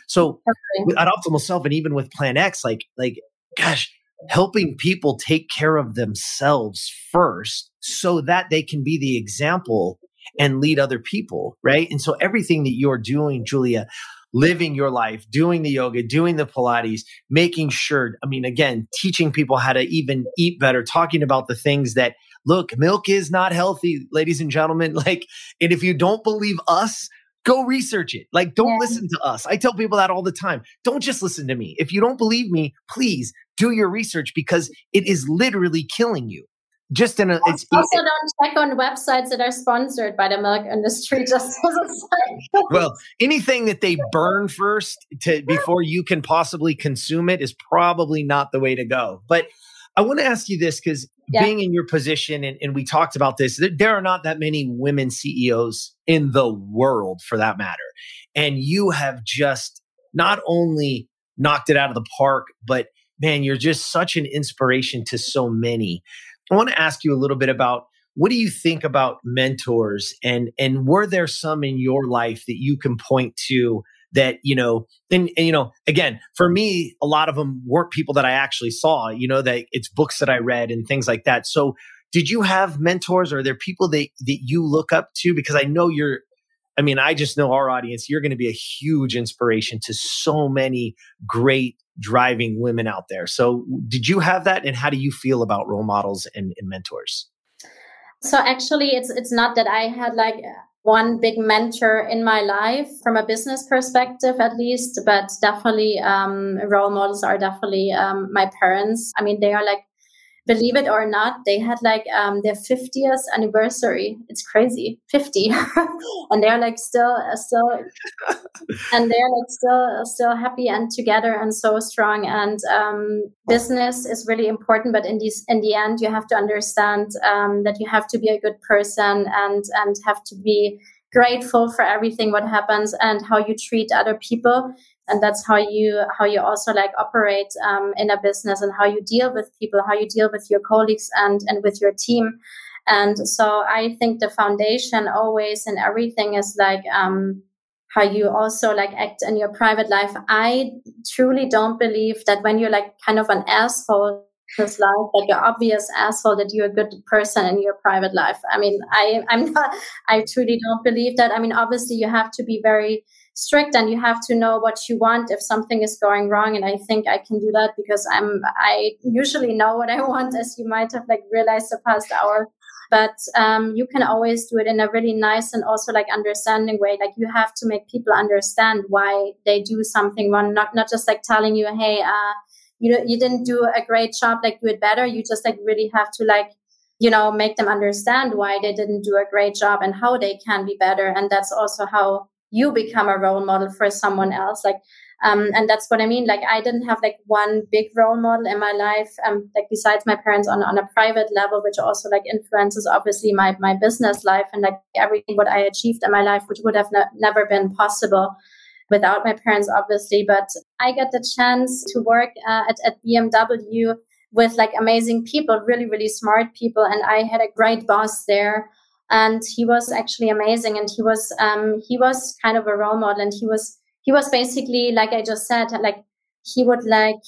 Speaker 2: So okay. at Optimal Self and even with Plant X, like, like, gosh, helping people take care of themselves first so that they can be the example and lead other people. Right. And so everything that you're doing, Julia, living your life, doing the yoga, doing the Pilates, making sure, I mean, again, teaching people how to even eat better, talking about the things that look, milk is not healthy, ladies and gentlemen. (laughs) Like, and if you don't believe us, go research it. Like, don't yeah. listen to us. I tell people that all the time. Don't just listen to me. If you don't believe me, please do your research because it is literally killing you. Just in a,
Speaker 3: it's also don't check on websites that are sponsored by the milk industry. (laughs) Just
Speaker 2: well, anything that they burn first to before you can possibly consume it is probably not the way to go. But I want to ask you this because yeah. being in your position, and, and, we talked about this, there are not that many women CEOs in the world for that matter. And you have just not only knocked it out of the park, but man, you're just such an inspiration to so many. I want to ask you a little bit about what do you think about mentors? And and were there some in your life that you can point to that you know and, and, you know again for me a lot of them weren't people that i actually saw you know that it's books that i read and things like that. So did you have mentors? Or are there people that that you look up to? Because i know you're i mean i just know our audience you're going to be a huge inspiration to so many great driving women out there. So did you have that? And how do you feel about role models and, and mentors?
Speaker 3: So actually it's it's not that i had like one big mentor in my life from a business perspective, at least, but definitely um, role models are definitely um, my parents. I mean, they are like believe it or not, they had like um, their 50th anniversary. It's crazy, 50, (laughs) and they're like still, uh, still, (laughs) and they're like still, still happy and together and so strong. And um, business is really important, but in these, in the end, you have to understand um, that you have to be a good person and and have to be grateful for everything what happens and how you treat other people and that's how you how you also like operate um, in a business and how you deal with people how you deal with your colleagues and and with your team. And so i think the foundation always and everything is like um, how you also like act in your private life. I truly don't believe that when you're like kind of an asshole this life like an obvious asshole that you're a good person in your private life. I mean i i'm not i truly don't believe that. I mean obviously you have to be very strict and you have to know what you want if something is going wrong. And i think i can do that because i'm i usually know what i (laughs) want as you might have like realized the past hour. But um, you can always do it in a really nice and also like understanding way. Like you have to make people understand why they do something wrong not not just like telling you hey uh you know you didn't do a great job like do it better. You just like really have to like you know make them understand why they didn't do a great job and how they can be better. And that's also how you become a role model for someone else like um, and that's what i mean. Like i didn't have like one big role model in my life um, like besides my parents on, on a private level which also like influences obviously my my business life and like everything what i achieved in my life which would have ne- never been possible without my parents obviously. But i got the chance to work uh, at, at bmw with like amazing people really really smart people and i had a great boss there and he was actually amazing. And he was um he was kind of a role model. And he was he was basically like i just said like he would like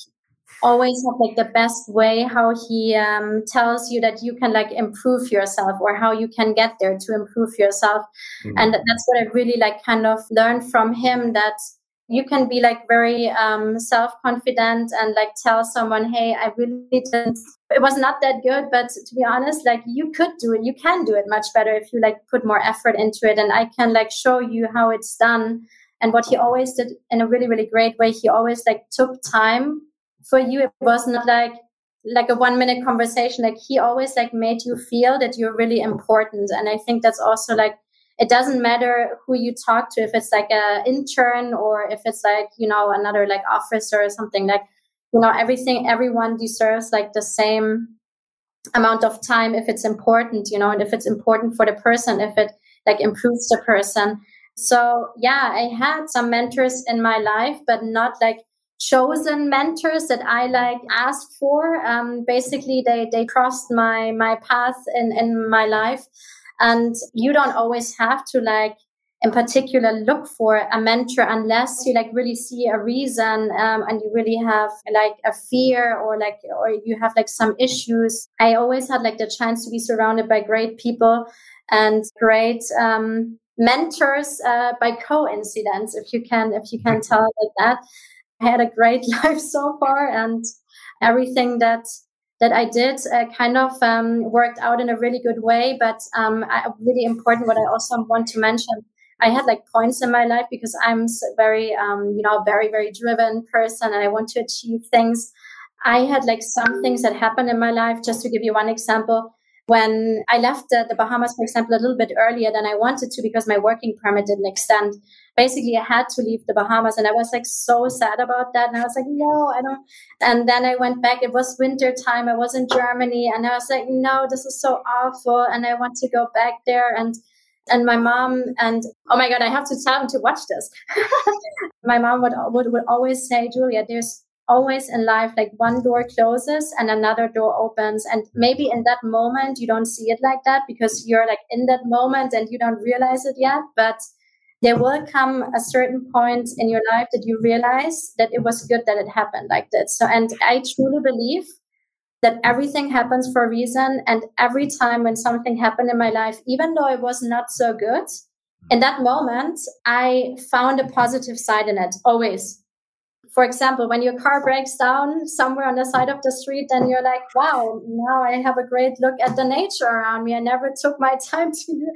Speaker 3: always have like the best way how he um, tells you that you can like improve yourself or how you can get there to improve yourself. Mm-hmm. and that's what i really like kind of learned from him that you can be like very um, self-confident and like tell someone hey i really didn't it was not that good but to be honest like you could do it. You can do it much better if you like put more effort into it. And i can like show you how it's done and what he always did in a really really great way. He always like took time for you. It was not like like a one minute conversation. Like he always like made you feel that you're really important. And i think that's also like it doesn't matter who you talk to if it's like a intern or if it's like you know another like officer or something like you know everything everyone deserves like the same amount of time if it's important you know and if it's important for the person if it like improves the person So yeah, I had some mentors in my life, but not like chosen mentors that I like asked for. Um, basically, they they crossed my my path in in my life, and you don't always have to like in particular look for a mentor unless you like really see a reason um, and you really have like a fear or like or you have like some issues. I always had like the chance to be surrounded by great people and great um, mentors uh, by coincidence if you can if you can tell it that. I had a great (laughs) life so far and everything that that I did uh, kind of um, worked out in a really good way. But um, I, really important, what I also want to mention, I had like points in my life because I'm very, um, you know, very, very driven person and I want to achieve things. I had like some things that happened in my life. Just to give you one example, when I left the, the, Bahamas, for example, a little bit earlier than I wanted to because my working permit didn't extend. Basically, I had to leave the Bahamas, and I was like so sad about that. And I was like, no, I don't. And then I went back. It was winter time. I was in Germany, and I was like, no, this is so awful, and I want to go back there. And and my mom and oh my god, I have to tell him to watch this. (laughs) my mom would, would would always say, Julia, there's always in life like one door closes and another door opens and maybe in that moment you don't see it like that because you're like in that moment and you don't realize it yet but there will come a certain point in your life that you realize that it was good that it happened like this so and i truly believe that everything happens for a reason and every time when something happened in my life even though it was not so good in that moment i found a positive side in it always for example, when your car breaks down somewhere on the side of the street, then you're like, wow, now I have a great look at the nature around me. I never took my (laughs) time to.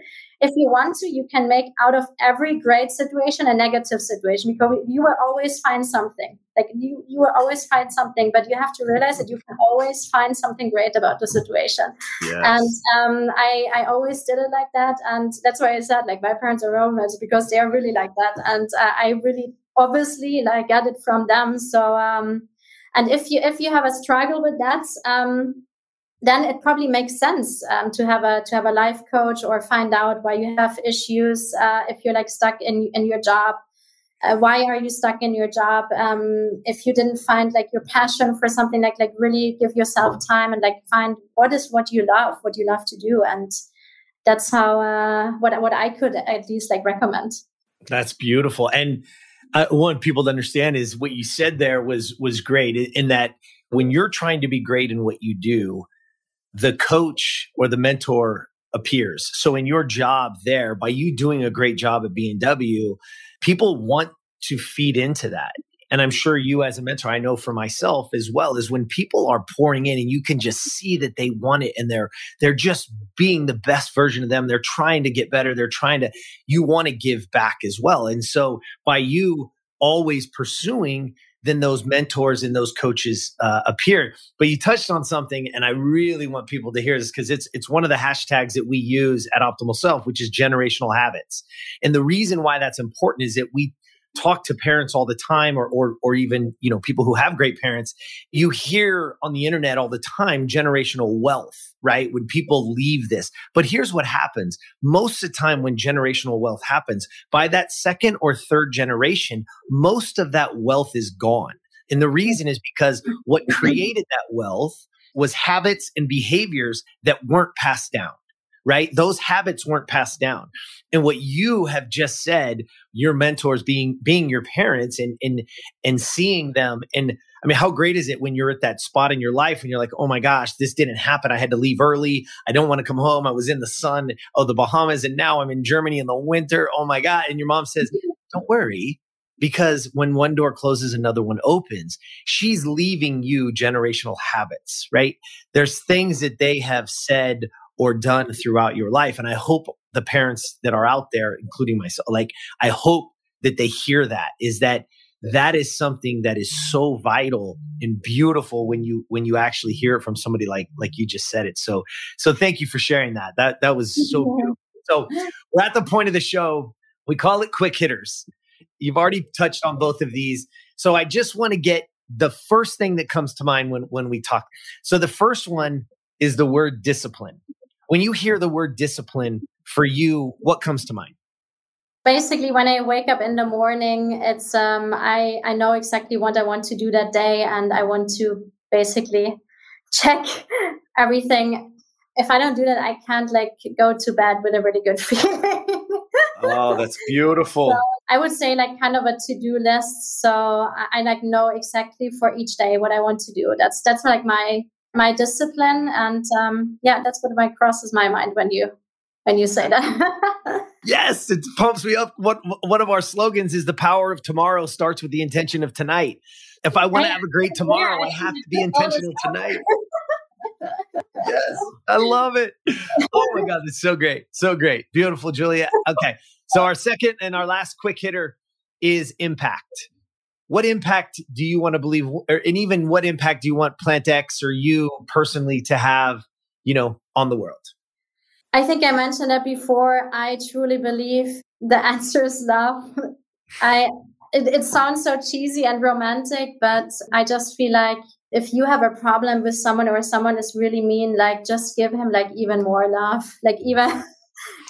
Speaker 3: If you want to, you can make out of every great situation a negative situation because you will always find something. Like you, you will always find something, but you have to realize that you can always find something great about the situation. Yes. And um, I, I always did it like that, and that's why I said like my parents are Romans because they are really like that, and uh, I really obviously like get it from them so um and if you if you have a struggle with that um then it probably makes sense um, to have a to have a life coach or find out why you have issues uh, if you're like stuck in in your job uh, why are you stuck in your job um, if you didn't find like your passion for something like like really give yourself time and like find what is what you love what you love to do and that's how uh, what what I could at least like recommend.
Speaker 2: That's beautiful. And I want people to understand is what you said there was was great in that when you're trying to be great in what you do, the coach or the mentor appears. So in your job there, by you doing a great job at BMW, people want to feed into that and I'm sure you as a mentor, I know for myself as well, is when people are pouring in and you can just see that they want it and they're they're just being the best version of them. They're trying to get better. They're trying to you want to give back as well. And so by you always pursuing then those mentors and those coaches uh, appear. But you touched on something, and I really want people to hear this because it's it's one of the hashtags that we use at Optimal Self, which is generational habits. And the reason why that's important is that we talk to parents all the time or, or or even you know people who have great parents you hear on the internet all the time generational wealth right? When people leave this. But here's what happens. Most of the time when generational wealth happens by that second or third generation most of that wealth is gone. And the reason is because what mm-hmm. created that wealth was habits and behaviors that weren't passed down right? Those habits weren't passed down. And what you have just said, your mentors being being your parents and and and seeing them and I mean, how great is it when you're at that spot in your life and you're like, oh my gosh, this didn't happen. I had to leave early. I don't want to come home. I was in the sun of the Bahamas and now I'm in Germany in the winter. Oh my God. And your mom says, (laughs) don't worry. Because when one door closes, another one opens. She's leaving you generational habits, right? There's things that they have said or done throughout your life. And I hope the parents that are out there, including myself, like, I hope that they hear that is that that is something that is so vital and beautiful when you when you actually hear it from somebody like like you just said it. So so thank you for sharing that. That that was so beautiful. So we're at the point of the show. We call it quick hitters. You've already touched on both of these. So i just want to get the first thing that comes to mind when when we talk. So the first one is the word discipline when you hear the word discipline for you, what comes to mind?
Speaker 3: basically when i wake up in the morning it's um i i know exactly what i want to do that day and i want to basically (laughs) check everything. If i don't do that i can't like go to bed with a really good (laughs) feeling.
Speaker 2: Oh that's beautiful.
Speaker 3: So i would say like kind of a to-do list. So I, I like know exactly for each day what i want to do. That's that's like my my discipline and um yeah that's what my crosses my mind when you when you say that. (laughs)
Speaker 2: yes, it pumps me up. What one of our slogans is the power of tomorrow starts with the intention of tonight. If I want to have a great (laughs) tomorrow, yeah, I have to be intentional tonight. (laughs) yes, I love it. Oh my God, it's so great. So great. Beautiful, Julia. Okay. So our second and our last quick hitter is impact. What impact do you want to believe, or, and even what impact do you want Plant X or you personally to have, you know, on the world?
Speaker 3: I think I mentioned that before. I truly believe the (laughs) answer is love. I it, it sounds so cheesy and romantic, but I just feel like if you have a problem with someone or someone is really mean, like just give him like even more love. Like even (laughs)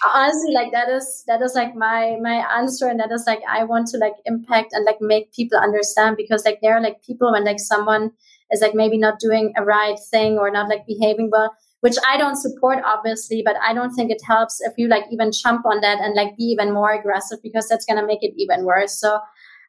Speaker 3: honestly, like that is that is like my my answer, and that is like I want to like impact and like make people understand because like there are like people when like someone is like maybe not doing a right thing or not like behaving well which I don't support, obviously, but I don't think it helps if you like even jump on that and like be even more aggressive because that's going to make it even worse. So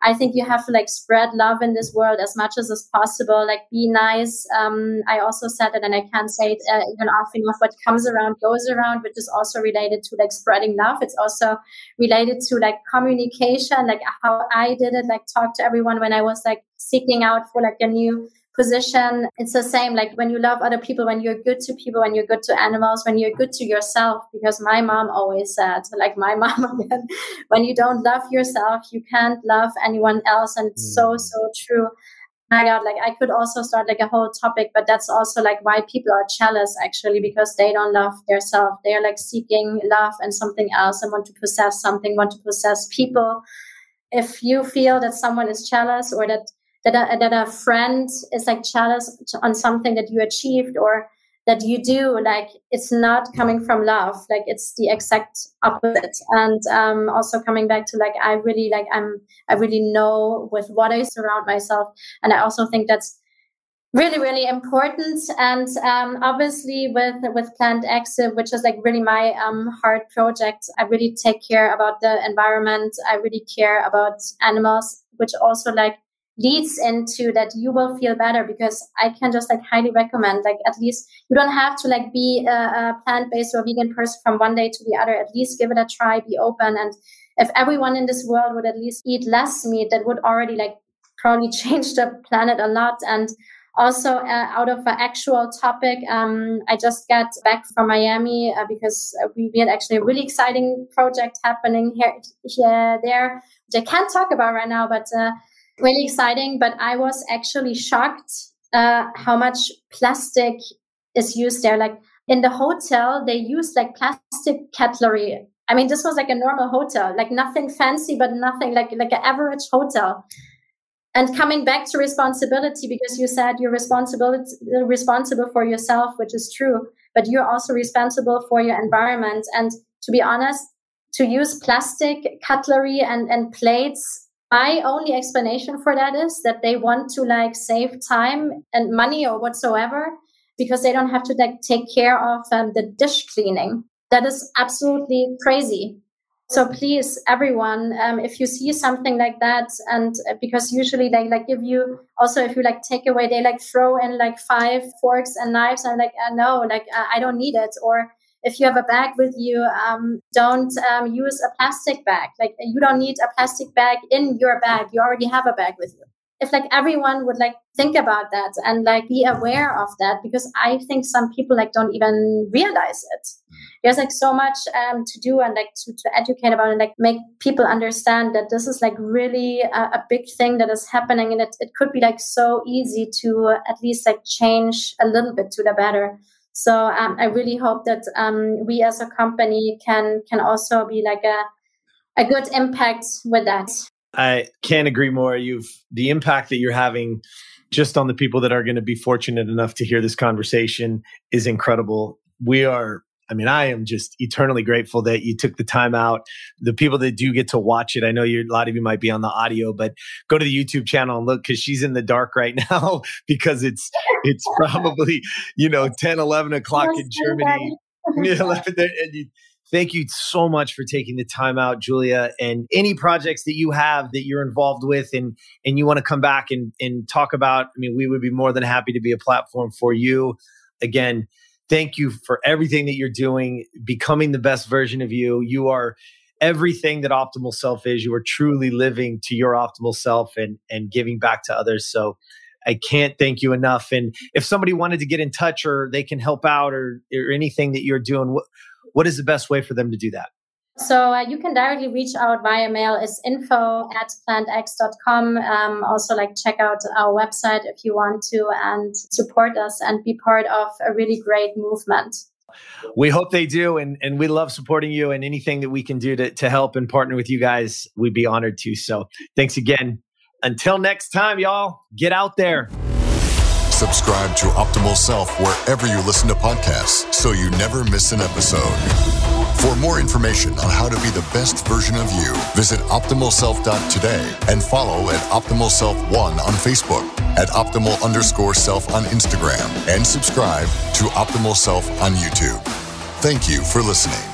Speaker 3: I think you have to like spread love in this world as much as is possible. Like be nice. Um, I also said it, and I can't say it uh, even often enough. What comes around goes around, which is also related to like spreading love. It's also related to like communication, like how I did it. Like talk to everyone when I was like seeking out for like a new position. It's the same like when you love other people, when you're good to people, when you're good to animals, when you're good to yourself. Because my mom always said, (laughs) like my (laughs) mom again, when you don't love yourself, you can't love anyone else. And it's so, mm. so true. My God, like I could also start like a whole topic, but that's also like why people are jealous actually, because they don't love themselves. They are like seeking love and something else and want to possess something, want to possess people. If you feel that someone is jealous or that that a, that a friend is like jealous on something that you achieved or that you do like it's not coming from love like it's the exact opposite. And um, also coming back to like i really like i'm i really know with what i surround myself. And i also think that's really really important. And um, obviously with with plant x which is like really my um, heart project i really take care about the environment. I really care about animals which also like leads into that you will feel better because I can just like highly recommend like at least you don't have to like be a, a plant-based or vegan person from one day to the other. At least give it a try be open. And if everyone in this world would at least eat less meat that would already like probably (laughs) change the planet a lot. And also uh, out of an actual topic um, i just got back from miami uh, because we, we, had actually a really exciting project happening here, here there which i can't talk about right now but uh, really exciting. But I was actually shocked uh, how much plastic is used there. Like in the hotel, they use like plastic cutlery. I mean, this was like a normal hotel, like nothing fancy, but nothing like like an average hotel. And coming back to responsibility, because you said you're responsible responsible for yourself, which is true, but you're also responsible for your environment. And to be honest, to use plastic cutlery and, and plates my only explanation for that is that they want to like save time and money or whatsoever because they don't have to like take care of um, the dish cleaning. That is absolutely crazy. So please, everyone, um, if you see something like that, and uh, because usually they like give you also if you like take away, they like throw in like five forks and knives, and like uh, no, like uh, I don't need it, or if you have a bag with you, um, don't um, use a plastic bag. Like you don't need a plastic bag in your bag. You already have a bag with you. If like everyone would like think about that and like be aware of that, because I think some people like don't even realize it. There's like so much um, to do and like to, to educate about and like make people understand that this is like really a, a big thing that is happening and it, it could be like so easy to at least like change a little bit to the better. So um, I really hope that um, we as a company can can also be like a a good impact with that.
Speaker 2: I can't agree more. You've the impact that you're having just on the people that are going to be fortunate enough to hear this conversation is incredible. We are I mean, I am just eternally grateful that you took the time out. The people that do get to watch it, I know you a lot of you might be on the audio, but go to the YouTube channel and look because she's in the dark right (laughs) now because it's it's probably you know 10, 11 o'clock in Germany. (laughs) and you, thank you so much for taking the time out, Julia. And any projects that you have that you're involved with, and and you want to come back and and talk about, I mean, we would be more than happy to be a platform for you. Again thank you for everything that you're doing, becoming the best version of you. You are everything that optimal self is. You are truly living to your optimal self and and giving back to others. So I can't thank you enough. And if somebody wanted to get in touch or they can help out or, or anything that you're doing, what what is the best way for them to do that?
Speaker 3: So uh, you can directly reach out via mail is info at plantx.com. Um, also like check out our website if you want to and support us and be part of a really great movement.
Speaker 2: We hope they do. And, and we love supporting you and anything that we can do to, to help and partner with you guys, we'd be honored to. So thanks again. Until next time, y'all, get out there.
Speaker 1: Subscribe to Optimal Self wherever you listen to podcasts so you never miss an episode. For more information on how to be the best version of you, visit optimalself.today and follow at Optimal Self One on Facebook, at Optimal underscore self on Instagram, and subscribe to Optimal Self on YouTube. Thank you for listening.